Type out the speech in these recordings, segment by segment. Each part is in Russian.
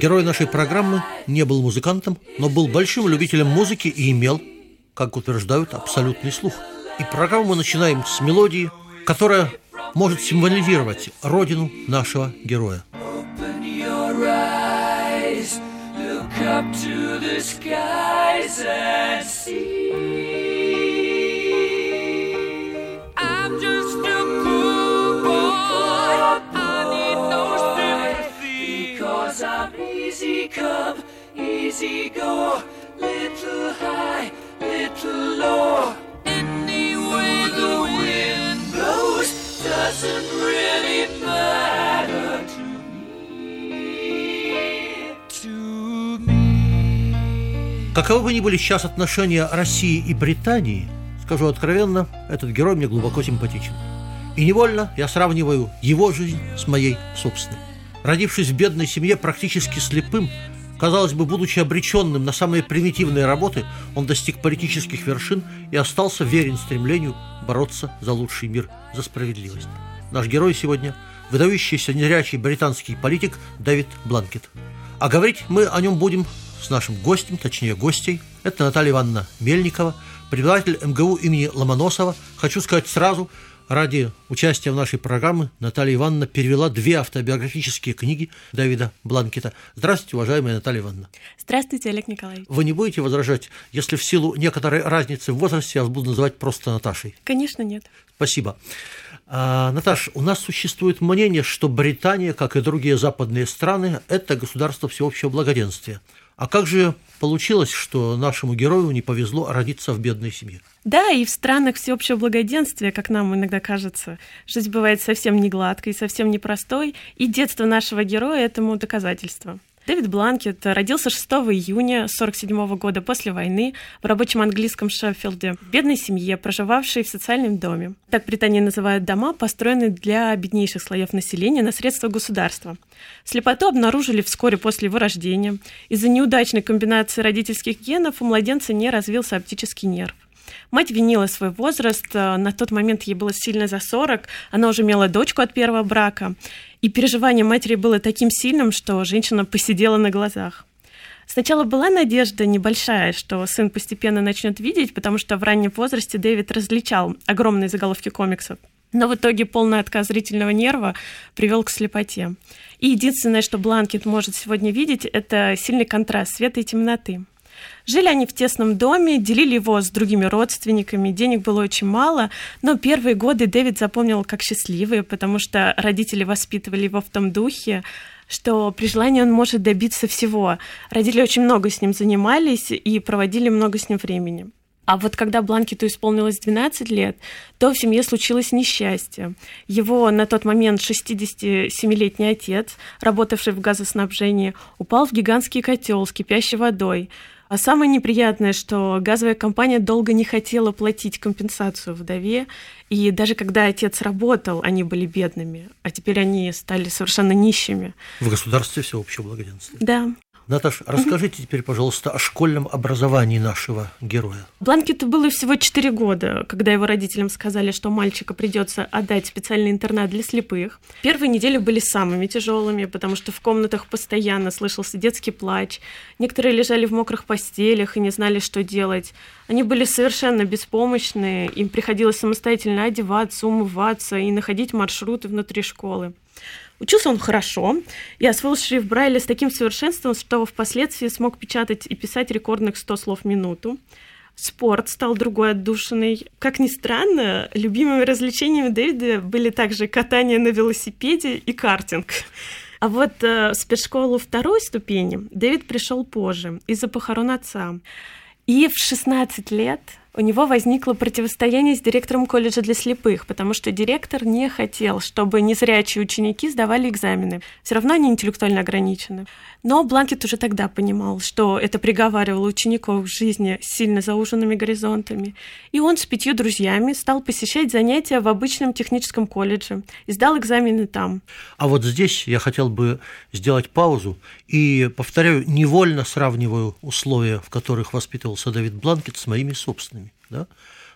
Герой нашей программы не был музыкантом, но был большим любителем музыки и имел, как утверждают, абсолютный слух. И программу мы начинаем с мелодии, которая может символизировать родину нашего героя. up to the skies and see. Easy go. Little high, little low. Any the wind blows doesn't really matter to Каковы бы ни были сейчас отношения России и Британии, скажу откровенно, этот герой мне глубоко симпатичен. И невольно я сравниваю его жизнь с моей собственной. Родившись в бедной семье, практически слепым, казалось бы, будучи обреченным на самые примитивные работы, он достиг политических вершин и остался верен стремлению бороться за лучший мир, за справедливость. Наш герой сегодня – выдающийся незрячий британский политик Дэвид Бланкет. А говорить мы о нем будем с нашим гостем, точнее гостей. Это Наталья Ивановна Мельникова, преподаватель МГУ имени Ломоносова. Хочу сказать сразу, ради участия в нашей программе Наталья Ивановна перевела две автобиографические книги Давида Бланкета. Здравствуйте, уважаемая Наталья Ивановна. Здравствуйте, Олег Николаевич. Вы не будете возражать, если в силу некоторой разницы в возрасте я вас буду называть просто Наташей? Конечно, нет. Спасибо. А, Наташ, у нас существует мнение, что Британия, как и другие западные страны, это государство всеобщего благоденствия. А как же получилось, что нашему герою не повезло родиться в бедной семье? Да, и в странах всеобщего благоденствия, как нам иногда кажется, жизнь бывает совсем не гладкой, совсем непростой, и детство нашего героя этому доказательство. Дэвид Бланкет родился 6 июня 1947 года после войны в рабочем английском Шеффилде, в бедной семье, проживавшей в социальном доме. Так Британия называют дома, построенные для беднейших слоев населения на средства государства. Слепоту обнаружили вскоре после его рождения. Из-за неудачной комбинации родительских генов у младенца не развился оптический нерв. Мать винила свой возраст, на тот момент ей было сильно за 40, она уже имела дочку от первого брака, и переживание матери было таким сильным, что женщина посидела на глазах. Сначала была надежда небольшая, что сын постепенно начнет видеть, потому что в раннем возрасте Дэвид различал огромные заголовки комиксов. Но в итоге полный отказ зрительного нерва привел к слепоте. И единственное, что Бланкет может сегодня видеть, это сильный контраст света и темноты. Жили они в тесном доме, делили его с другими родственниками, денег было очень мало, но первые годы Дэвид запомнил как счастливые, потому что родители воспитывали его в том духе, что при желании он может добиться всего. Родители очень много с ним занимались и проводили много с ним времени. А вот когда Бланкету исполнилось 12 лет, то в семье случилось несчастье. Его на тот момент 67-летний отец, работавший в газоснабжении, упал в гигантский котел с кипящей водой. А самое неприятное, что газовая компания долго не хотела платить компенсацию вдове, и даже когда отец работал, они были бедными, а теперь они стали совершенно нищими. В государстве всеобщего благоденствия. Да. Наташа, расскажите теперь, пожалуйста, о школьном образовании нашего героя. Бланкету было всего 4 года, когда его родителям сказали, что мальчика придется отдать в специальный интернат для слепых. Первые недели были самыми тяжелыми, потому что в комнатах постоянно слышался детский плач. Некоторые лежали в мокрых постелях и не знали, что делать. Они были совершенно беспомощны, им приходилось самостоятельно одеваться, умываться и находить маршруты внутри школы. Учился он хорошо и освоил шрифт Брайля с таким совершенством, что впоследствии смог печатать и писать рекордных 100 слов в минуту. Спорт стал другой отдушиной. Как ни странно, любимыми развлечениями Дэвида были также катание на велосипеде и картинг. А вот э, в спецшколу второй ступени Дэвид пришел позже, из-за похорон отца. И в 16 лет у него возникло противостояние с директором колледжа для слепых, потому что директор не хотел, чтобы незрячие ученики сдавали экзамены. Все равно они интеллектуально ограничены. Но Бланкет уже тогда понимал, что это приговаривало учеников к жизни с сильно зауженными горизонтами. И он с пятью друзьями стал посещать занятия в обычном техническом колледже и сдал экзамены там. А вот здесь я хотел бы сделать паузу и, повторяю, невольно сравниваю условия, в которых воспитывался Давид Бланкет с моими собственными. Да?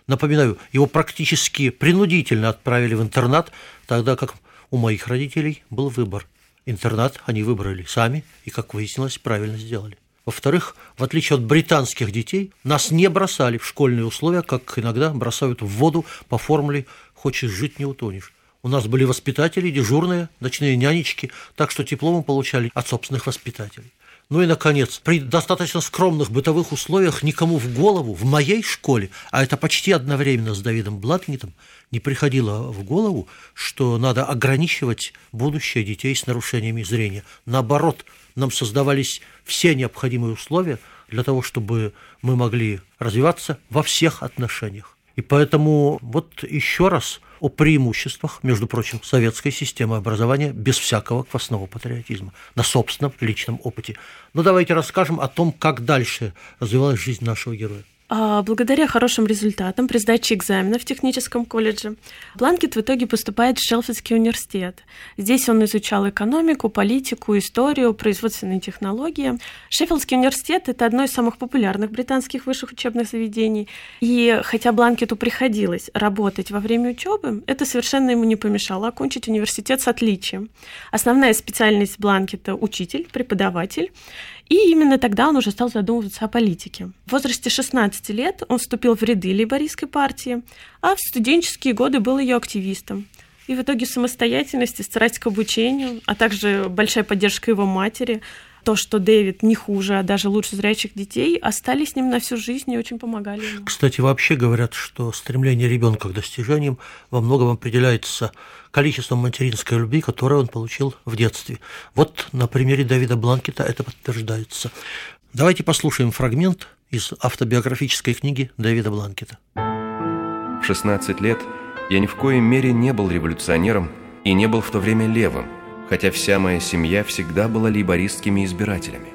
Напоминаю, его практически принудительно отправили в интернат, тогда как у моих родителей был выбор – Интернат они выбрали сами и, как выяснилось, правильно сделали. Во-вторых, в отличие от британских детей, нас не бросали в школьные условия, как иногда бросают в воду по формуле «хочешь жить, не утонешь». У нас были воспитатели, дежурные, ночные нянечки, так что тепло мы получали от собственных воспитателей. Ну и, наконец, при достаточно скромных бытовых условиях никому в голову в моей школе, а это почти одновременно с Давидом Блатнитом, не приходило в голову, что надо ограничивать будущее детей с нарушениями зрения. Наоборот, нам создавались все необходимые условия для того, чтобы мы могли развиваться во всех отношениях. И поэтому вот еще раз – о преимуществах, между прочим, советской системы образования без всякого квасного патриотизма, на собственном личном опыте. Но давайте расскажем о том, как дальше развивалась жизнь нашего героя. А, благодаря хорошим результатам при сдаче экзамена в техническом колледже Бланкет в итоге поступает в Шелфидский университет. Здесь он изучал экономику, политику, историю, производственные технологии. Шеффилдский университет – это одно из самых популярных британских высших учебных заведений. И хотя Бланкету приходилось работать во время учебы, это совершенно ему не помешало окончить университет с отличием. Основная специальность Бланкета – учитель, преподаватель. И именно тогда он уже стал задумываться о политике. В возрасте 16 лет он вступил в ряды лейбористской партии, а в студенческие годы был ее активистом. И в итоге самостоятельность и страсть к обучению, а также большая поддержка его матери – то, что Дэвид не хуже, а даже лучше зрячих детей, остались с ним на всю жизнь и очень помогали ему. Кстати, вообще говорят, что стремление ребенка к достижениям во многом определяется количеством материнской любви, которую он получил в детстве. Вот на примере Давида Бланкета это подтверждается. Давайте послушаем фрагмент из автобиографической книги Дэвида Бланкета. В 16 лет я ни в коей мере не был революционером и не был в то время левым – хотя вся моя семья всегда была лейбористскими избирателями.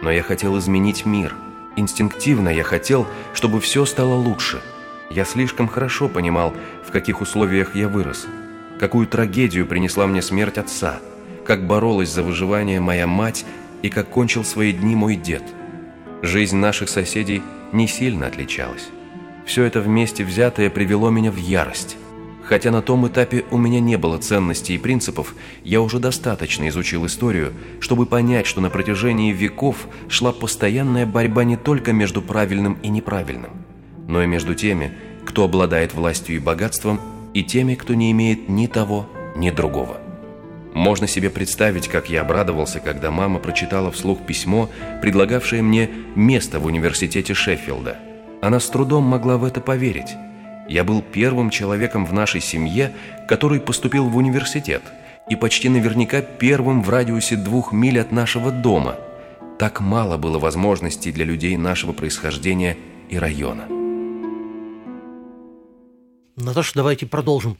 Но я хотел изменить мир. Инстинктивно я хотел, чтобы все стало лучше. Я слишком хорошо понимал, в каких условиях я вырос, какую трагедию принесла мне смерть отца, как боролась за выживание моя мать и как кончил свои дни мой дед. Жизнь наших соседей не сильно отличалась. Все это вместе взятое привело меня в ярость. Хотя на том этапе у меня не было ценностей и принципов, я уже достаточно изучил историю, чтобы понять, что на протяжении веков шла постоянная борьба не только между правильным и неправильным, но и между теми, кто обладает властью и богатством, и теми, кто не имеет ни того, ни другого. Можно себе представить, как я обрадовался, когда мама прочитала вслух письмо, предлагавшее мне место в университете Шеффилда. Она с трудом могла в это поверить. Я был первым человеком в нашей семье, который поступил в университет, и почти наверняка первым в радиусе двух миль от нашего дома. Так мало было возможностей для людей нашего происхождения и района. Наташа, давайте продолжим.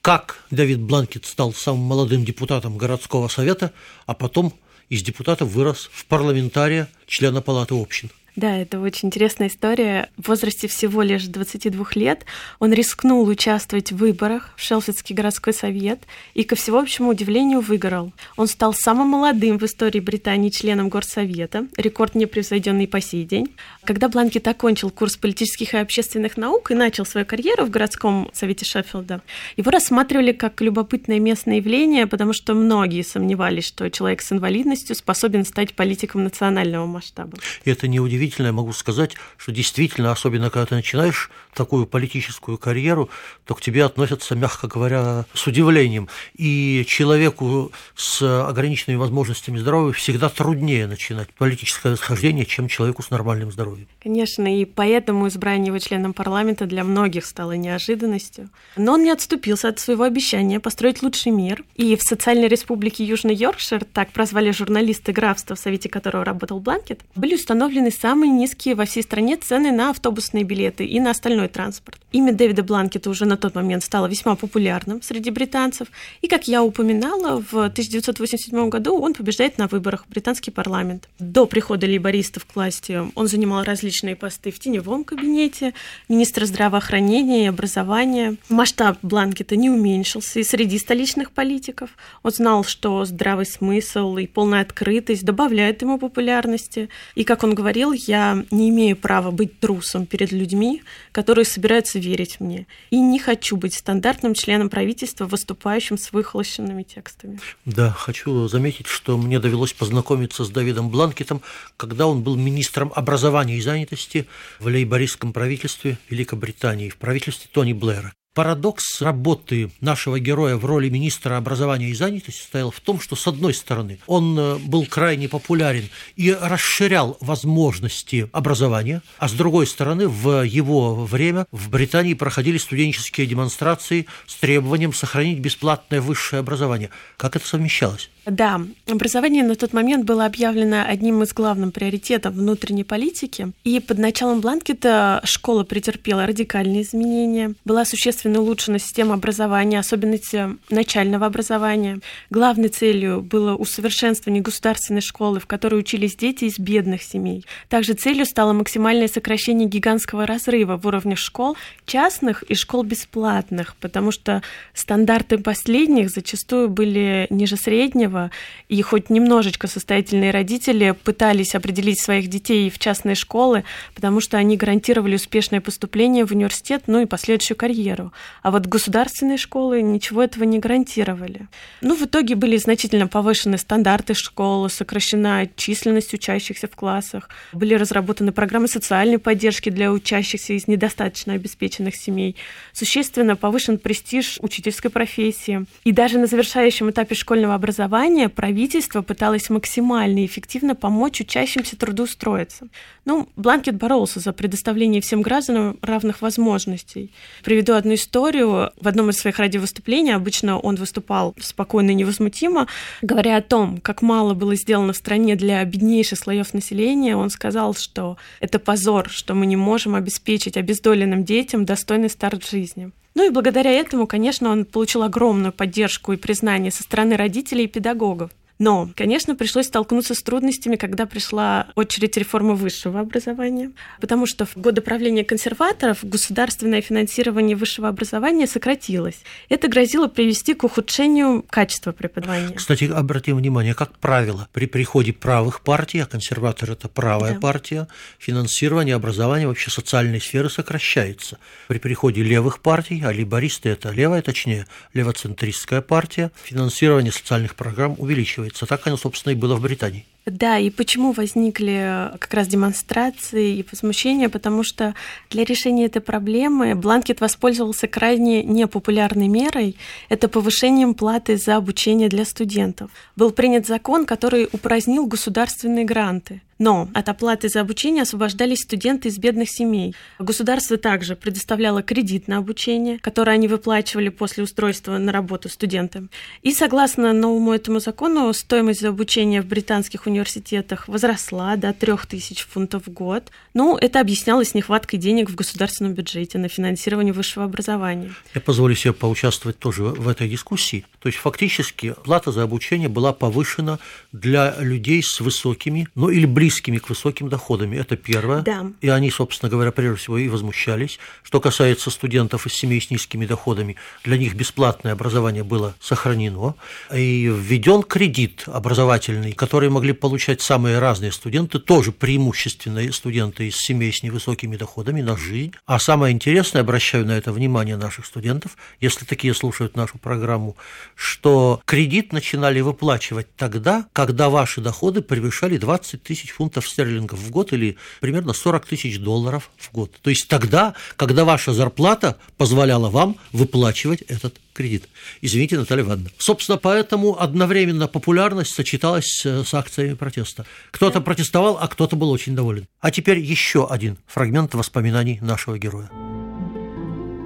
Как Давид Бланкет стал самым молодым депутатом городского совета, а потом из депутата вырос в парламентария, члена палаты общин? Да, это очень интересная история. В возрасте всего лишь 22 лет он рискнул участвовать в выборах в Шелфидский городской совет и, ко всеобщему удивлению, выиграл. Он стал самым молодым в истории Британии членом горсовета, рекорд не превзойденный по сей день. Когда Бланкет окончил курс политических и общественных наук и начал свою карьеру в городском совете Шеффилда, его рассматривали как любопытное местное явление, потому что многие сомневались, что человек с инвалидностью способен стать политиком национального масштаба. Это не удивительно удивительно, могу сказать, что действительно, особенно когда ты начинаешь такую политическую карьеру, то к тебе относятся, мягко говоря, с удивлением. И человеку с ограниченными возможностями здоровья всегда труднее начинать политическое восхождение, чем человеку с нормальным здоровьем. Конечно, и поэтому избрание его членом парламента для многих стало неожиданностью. Но он не отступился от своего обещания построить лучший мир. И в социальной республике Южный Йоркшир, так прозвали журналисты графства, в совете которого работал Бланкет, были установлены самые самые низкие во всей стране цены на автобусные билеты и на остальной транспорт. Имя Дэвида Бланкета уже на тот момент стало весьма популярным среди британцев, и, как я упоминала, в 1987 году он побеждает на выборах в британский парламент. До прихода лейбористов к власти он занимал различные посты в теневом кабинете, министра здравоохранения и образования. Масштаб Бланкета не уменьшился и среди столичных политиков. Он знал, что здравый смысл и полная открытость добавляют ему популярности. И, как он говорил, я не имею права быть трусом перед людьми, которые собираются верить мне. И не хочу быть стандартным членом правительства, выступающим с выхолощенными текстами. Да, хочу заметить, что мне довелось познакомиться с Давидом Бланкетом, когда он был министром образования и занятости в лейбористском правительстве Великобритании, в правительстве Тони Блэра. Парадокс работы нашего героя в роли министра образования и занятости стоял в том, что, с одной стороны, он э, был крайне популярен и расширял возможности образования, а с другой стороны, в его время в Британии проходили студенческие демонстрации с требованием сохранить бесплатное высшее образование. Как это совмещалось? Да, образование на тот момент было объявлено одним из главных приоритетов внутренней политики, и под началом Бланкета школа претерпела радикальные изменения, была существенно улучшена система образования, особенности начального образования. Главной целью было усовершенствование государственной школы, в которой учились дети из бедных семей. Также целью стало максимальное сокращение гигантского разрыва в уровне школ частных и школ бесплатных, потому что стандарты последних зачастую были ниже среднего, и хоть немножечко состоятельные родители пытались определить своих детей в частные школы, потому что они гарантировали успешное поступление в университет, ну и последующую карьеру. А вот государственные школы ничего этого не гарантировали. Ну, в итоге были значительно повышены стандарты школы, сокращена численность учащихся в классах, были разработаны программы социальной поддержки для учащихся из недостаточно обеспеченных семей, существенно повышен престиж учительской профессии. И даже на завершающем этапе школьного образования правительство пыталось максимально эффективно помочь учащимся трудоустроиться. Ну, Бланкет боролся за предоставление всем гражданам равных возможностей. Приведу одну историю. В одном из своих радиовыступлений, обычно он выступал спокойно и невозмутимо, говоря о том, как мало было сделано в стране для беднейших слоев населения, он сказал, что это позор, что мы не можем обеспечить обездоленным детям достойный старт жизни. Ну и благодаря этому, конечно, он получил огромную поддержку и признание со стороны родителей и педагогов. Но, конечно, пришлось столкнуться с трудностями, когда пришла очередь реформы высшего образования, потому что в годы правления консерваторов государственное финансирование высшего образования сократилось. Это грозило привести к ухудшению качества преподавания. Кстати, обратим внимание, как правило, при приходе правых партий, а консерватор – это правая да. партия, финансирование образования вообще социальной сферы сокращается. При приходе левых партий, а либористы – это левая, точнее, левоцентристская партия, финансирование социальных программ увеличивается оказывается. Так оно, собственно, и было в Британии. Да, и почему возникли как раз демонстрации и возмущения? Потому что для решения этой проблемы Бланкет воспользовался крайне непопулярной мерой – это повышением платы за обучение для студентов. Был принят закон, который упразднил государственные гранты. Но от оплаты за обучение освобождались студенты из бедных семей. Государство также предоставляло кредит на обучение, который они выплачивали после устройства на работу студентам. И согласно новому этому закону, стоимость за обучение в британских университетах возросла до 3000 фунтов в год. Ну, это объяснялось нехваткой денег в государственном бюджете на финансирование высшего образования. Я позволю себе поучаствовать тоже в этой дискуссии. То есть фактически плата за обучение была повышена для людей с высокими, ну или близкими близкими к высоким доходам. Это первое. Да. И они, собственно говоря, прежде всего и возмущались. Что касается студентов из семей с низкими доходами, для них бесплатное образование было сохранено. И введен кредит образовательный, который могли получать самые разные студенты, тоже преимущественно студенты из семей с невысокими доходами на жизнь. А самое интересное, обращаю на это внимание наших студентов, если такие слушают нашу программу, что кредит начинали выплачивать тогда, когда ваши доходы превышали 20 тысяч фунтов стерлингов в год или примерно 40 тысяч долларов в год. То есть тогда, когда ваша зарплата позволяла вам выплачивать этот кредит. Извините, Наталья Ивановна. Собственно, поэтому одновременно популярность сочеталась с акциями протеста. Кто-то протестовал, а кто-то был очень доволен. А теперь еще один фрагмент воспоминаний нашего героя.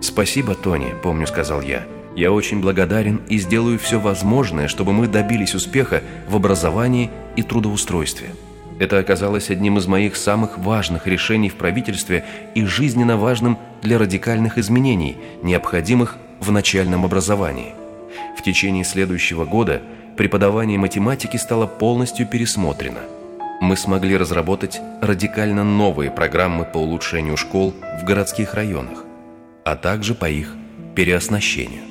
«Спасибо, Тони», — помню, сказал я. «Я очень благодарен и сделаю все возможное, чтобы мы добились успеха в образовании и трудоустройстве». Это оказалось одним из моих самых важных решений в правительстве и жизненно важным для радикальных изменений, необходимых в начальном образовании. В течение следующего года преподавание математики стало полностью пересмотрено. Мы смогли разработать радикально новые программы по улучшению школ в городских районах, а также по их переоснащению.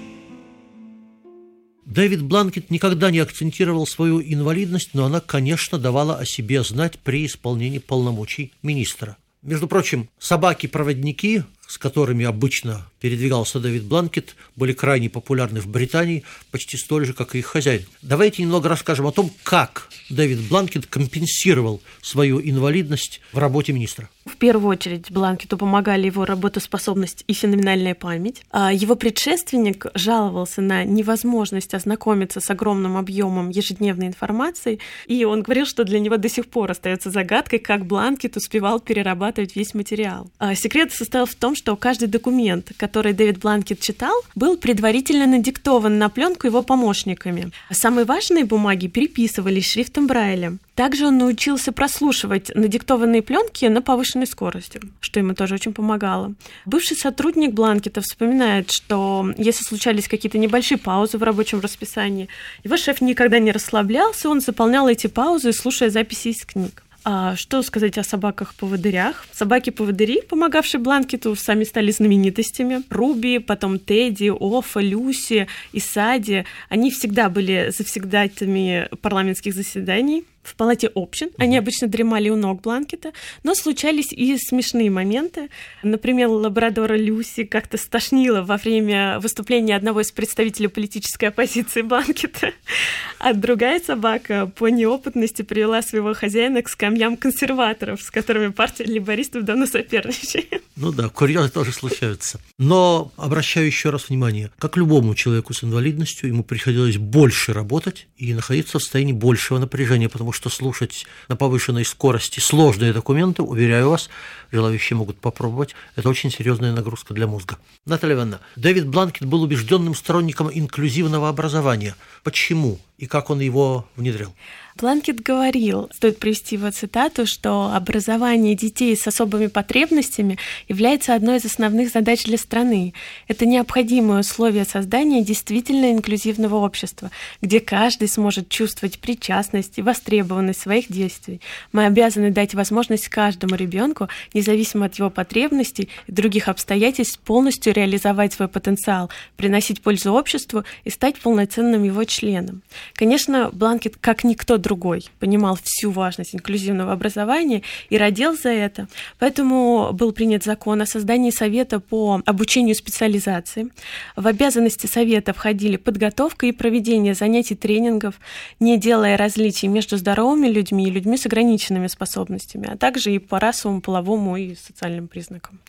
Дэвид Бланкет никогда не акцентировал свою инвалидность, но она, конечно, давала о себе знать при исполнении полномочий министра. Между прочим, собаки-проводники с которыми обычно передвигался Дэвид Бланкет, были крайне популярны в Британии, почти столь же, как и их хозяин. Давайте немного расскажем о том, как Дэвид Бланкет компенсировал свою инвалидность в работе министра. В первую очередь Бланкету помогали его работоспособность и феноменальная память. А его предшественник жаловался на невозможность ознакомиться с огромным объемом ежедневной информации, и он говорил, что для него до сих пор остается загадкой, как Бланкет успевал перерабатывать весь материал. А секрет состоял в том, что каждый документ, который Дэвид Бланкет читал, был предварительно надиктован на пленку его помощниками. Самые важные бумаги переписывались шрифтом Брайля. Также он научился прослушивать надиктованные пленки на повышенной скорости, что ему тоже очень помогало. Бывший сотрудник Бланкета вспоминает, что если случались какие-то небольшие паузы в рабочем расписании, его шеф никогда не расслаблялся, он заполнял эти паузы, слушая записи из книг. А что сказать о собаках-поводырях? Собаки-поводыри, помогавшие Бланкету, сами стали знаменитостями. Руби, потом Тедди, Офа, Люси и Сади. Они всегда были завсегдатами парламентских заседаний в палате общин. Они обычно дремали у ног Бланкета, но случались и смешные моменты. Например, лабрадора Люси как-то стошнило во время выступления одного из представителей политической оппозиции Бланкета, а другая собака по неопытности привела своего хозяина к скамьям консерваторов, с которыми партия либористов давно соперничает. Ну да, курьезы тоже случаются. Но обращаю еще раз внимание, как любому человеку с инвалидностью, ему приходилось больше работать и находиться в состоянии большего напряжения, потому что что слушать на повышенной скорости сложные документы, уверяю вас, желающие могут попробовать, это очень серьезная нагрузка для мозга. Наталья Ивановна, Дэвид Бланкет был убежденным сторонником инклюзивного образования. Почему и как он его внедрял? Планкет говорил, стоит привести его цитату, что образование детей с особыми потребностями является одной из основных задач для страны. Это необходимое условие создания действительно инклюзивного общества, где каждый сможет чувствовать причастность и востребованность своих действий. Мы обязаны дать возможность каждому ребенку, независимо от его потребностей и других обстоятельств, полностью реализовать свой потенциал, приносить пользу обществу и стать полноценным его членом. Конечно, Бланкет, как никто другой, понимал всю важность инклюзивного образования и родил за это. Поэтому был принят закон о создании совета по обучению специализации. В обязанности совета входили подготовка и проведение занятий тренингов, не делая различий между здоровыми людьми и людьми с ограниченными способностями, а также и по расовому, половому и социальным признакам.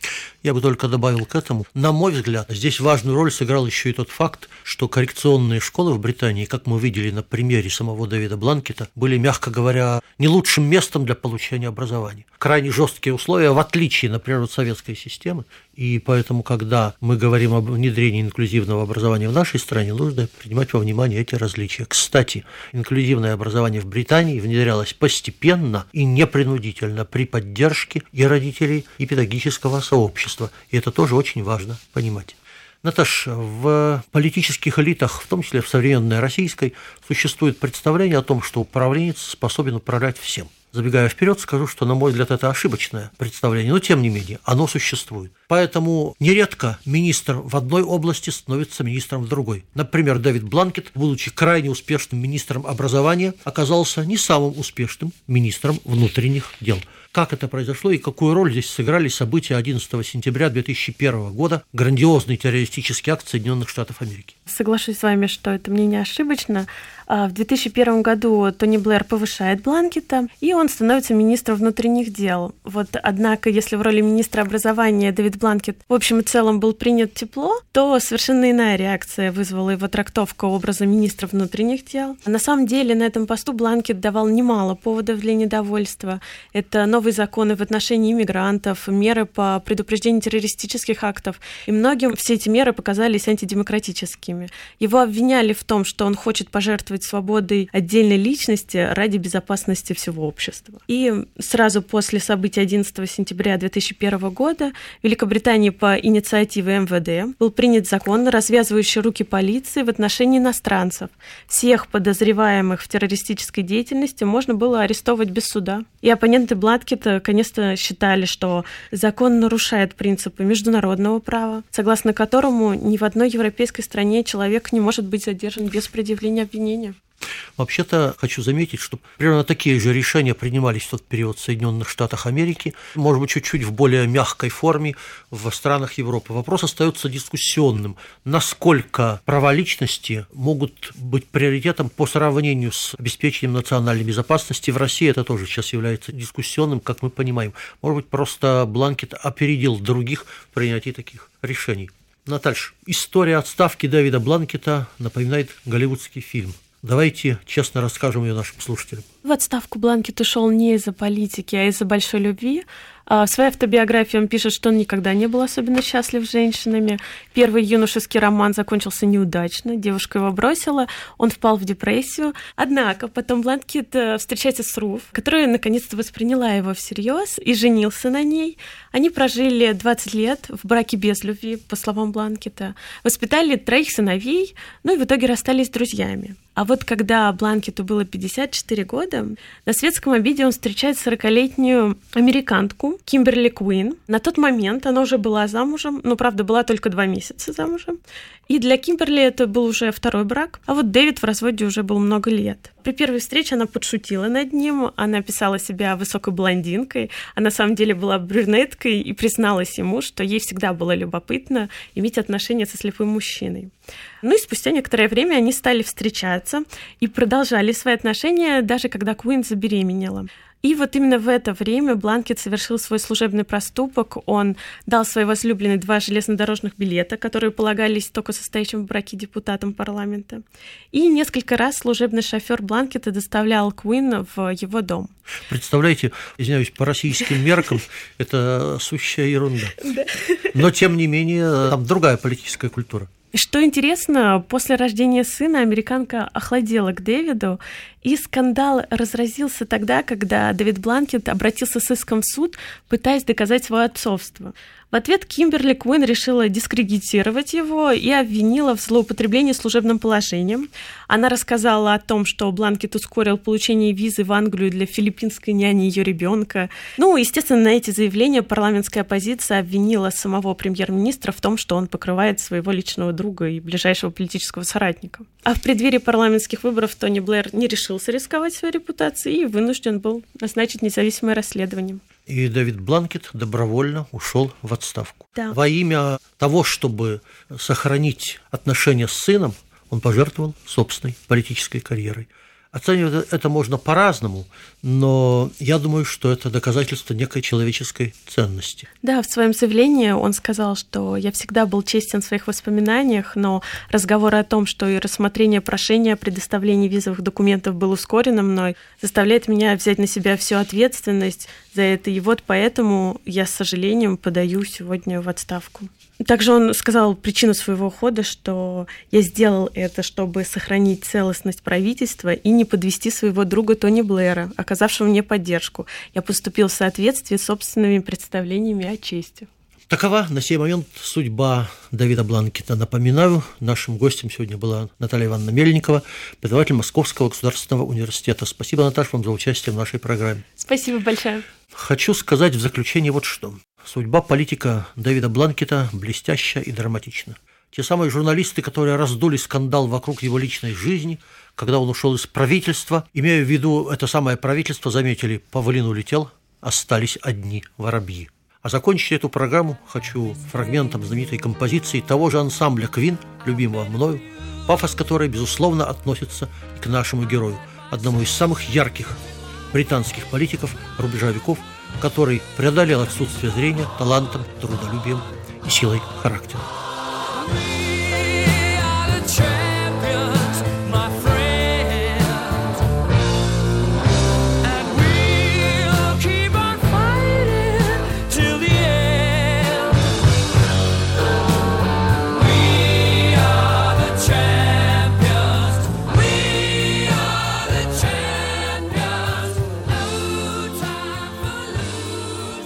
Я бы только добавил к этому. На мой взгляд, здесь важную роль сыграл еще и тот факт, что коррекционные школы в Британии, как мы видели на примере самого Дэвида Бланкета, были, мягко говоря, не лучшим местом для получения образования. Крайне жесткие условия, в отличие, например, от советской системы, и поэтому, когда мы говорим об внедрении инклюзивного образования в нашей стране, нужно принимать во внимание эти различия. Кстати, инклюзивное образование в Британии внедрялось постепенно и непринудительно при поддержке и родителей, и педагогического сообщества. И это тоже очень важно понимать. Наташ, в политических элитах, в том числе в современной российской, существует представление о том, что управленец способен управлять всем. Забегая вперед, скажу, что, на мой взгляд, это ошибочное представление, но тем не менее, оно существует. Поэтому нередко министр в одной области становится министром в другой. Например, Дэвид Бланкет, будучи крайне успешным министром образования, оказался не самым успешным министром внутренних дел как это произошло и какую роль здесь сыграли события 11 сентября 2001 года, грандиозный террористический акт Соединенных Штатов Америки. Соглашусь с вами, что это мнение ошибочно. А, в 2001 году Тони Блэр повышает Бланкета, и он становится министром внутренних дел. Вот, однако, если в роли министра образования Дэвид Бланкет в общем и целом был принят тепло, то совершенно иная реакция вызвала его трактовка образа министра внутренних дел. На самом деле на этом посту Бланкет давал немало поводов для недовольства. Это новые законы в отношении иммигрантов, меры по предупреждению террористических актов, и многим все эти меры показались антидемократическими. Его обвиняли в том, что он хочет пожертвовать жертвовать свободой отдельной личности ради безопасности всего общества. И сразу после событий 11 сентября 2001 года в Великобритании по инициативе МВД был принят закон, развязывающий руки полиции в отношении иностранцев. Всех подозреваемых в террористической деятельности можно было арестовывать без суда. И оппоненты Блаткета, конечно, считали, что закон нарушает принципы международного права, согласно которому ни в одной европейской стране человек не может быть задержан без предъявления обвинения. Вообще-то хочу заметить, что примерно такие же решения принимались в тот период в Соединенных Штатах Америки, может быть, чуть-чуть в более мягкой форме в странах Европы. Вопрос остается дискуссионным. Насколько права личности могут быть приоритетом по сравнению с обеспечением национальной безопасности в России, это тоже сейчас является дискуссионным, как мы понимаем. Может быть, просто Бланкет опередил других в принятии таких решений. Наталья, история отставки Дэвида Бланкета напоминает голливудский фильм – Давайте честно расскажем ее нашим слушателям. В отставку Бланкет ушел не из-за политики, а из-за большой любви. А в своей автобиографии он пишет, что он никогда не был особенно счастлив с женщинами. Первый юношеский роман закончился неудачно, девушка его бросила, он впал в депрессию. Однако потом Бланкет э, встречается с Руф, которая наконец-то восприняла его всерьез и женился на ней. Они прожили 20 лет в браке без любви, по словам Бланкета, воспитали троих сыновей, ну и в итоге расстались с друзьями. А вот когда Бланкету было 54 года, на светском обиде он встречает 40-летнюю американку Кимберли Куин. На тот момент она уже была замужем, но, правда, была только два месяца замужем. И для Кимберли это был уже второй брак, а вот Дэвид в разводе уже был много лет. При первой встрече она подшутила над ним, она писала себя высокой блондинкой, а на самом деле была брюнеткой и призналась ему, что ей всегда было любопытно иметь отношения со слепым мужчиной. Ну и спустя некоторое время они стали встречаться и продолжали свои отношения, даже когда Куин забеременела. И вот именно в это время Бланкет совершил свой служебный проступок. Он дал своей возлюбленной два железнодорожных билета, которые полагались только состоящим в браке депутатам парламента. И несколько раз служебный шофер Бланкета доставлял Куин в его дом. Представляете, извиняюсь, по российским меркам это сущая ерунда. Но, тем не менее, там другая политическая культура. Что интересно, после рождения сына американка охладела к Дэвиду, и скандал разразился тогда, когда Дэвид Бланкет обратился с иском в суд, пытаясь доказать свое отцовство. В ответ Кимберли Куин решила дискредитировать его и обвинила в злоупотреблении служебным положением. Она рассказала о том, что Бланкет ускорил получение визы в Англию для филиппинской няни ее ребенка. Ну, естественно, на эти заявления парламентская оппозиция обвинила самого премьер-министра в том, что он покрывает своего личного друга и ближайшего политического соратника. А в преддверии парламентских выборов Тони Блэр не решился рисковать своей репутацией и вынужден был назначить независимое расследование. И Дэвид Бланкет добровольно ушел в отставку. Да. Во имя того, чтобы сохранить отношения с сыном, он пожертвовал собственной политической карьерой. Оценивать это можно по-разному, но я думаю, что это доказательство некой человеческой ценности. Да, в своем заявлении он сказал, что я всегда был честен в своих воспоминаниях, но разговоры о том, что и рассмотрение прошения о предоставлении визовых документов был ускорено мной, заставляет меня взять на себя всю ответственность за это. И вот поэтому я с сожалением подаю сегодня в отставку. Также он сказал причину своего ухода, что я сделал это, чтобы сохранить целостность правительства и не подвести своего друга Тони Блэра, оказавшего мне поддержку. Я поступил в соответствии с собственными представлениями о чести. Такова на сей момент судьба Давида Бланкета. Напоминаю, нашим гостем сегодня была Наталья Ивановна Мельникова, преподаватель Московского государственного университета. Спасибо, Наташа, вам за участие в нашей программе. Спасибо большое. Хочу сказать в заключение вот что. Судьба политика Дэвида Бланкета блестяща и драматична. Те самые журналисты, которые раздули скандал вокруг его личной жизни, когда он ушел из правительства, имея в виду это самое правительство, заметили, павлин улетел, остались одни воробьи. А закончить эту программу хочу фрагментом знаменитой композиции того же ансамбля «Квин», любимого мною, пафос которой, безусловно, относится и к нашему герою, одному из самых ярких британских политиков рубежа веков – который преодолел отсутствие зрения талантом, трудолюбием и силой характера.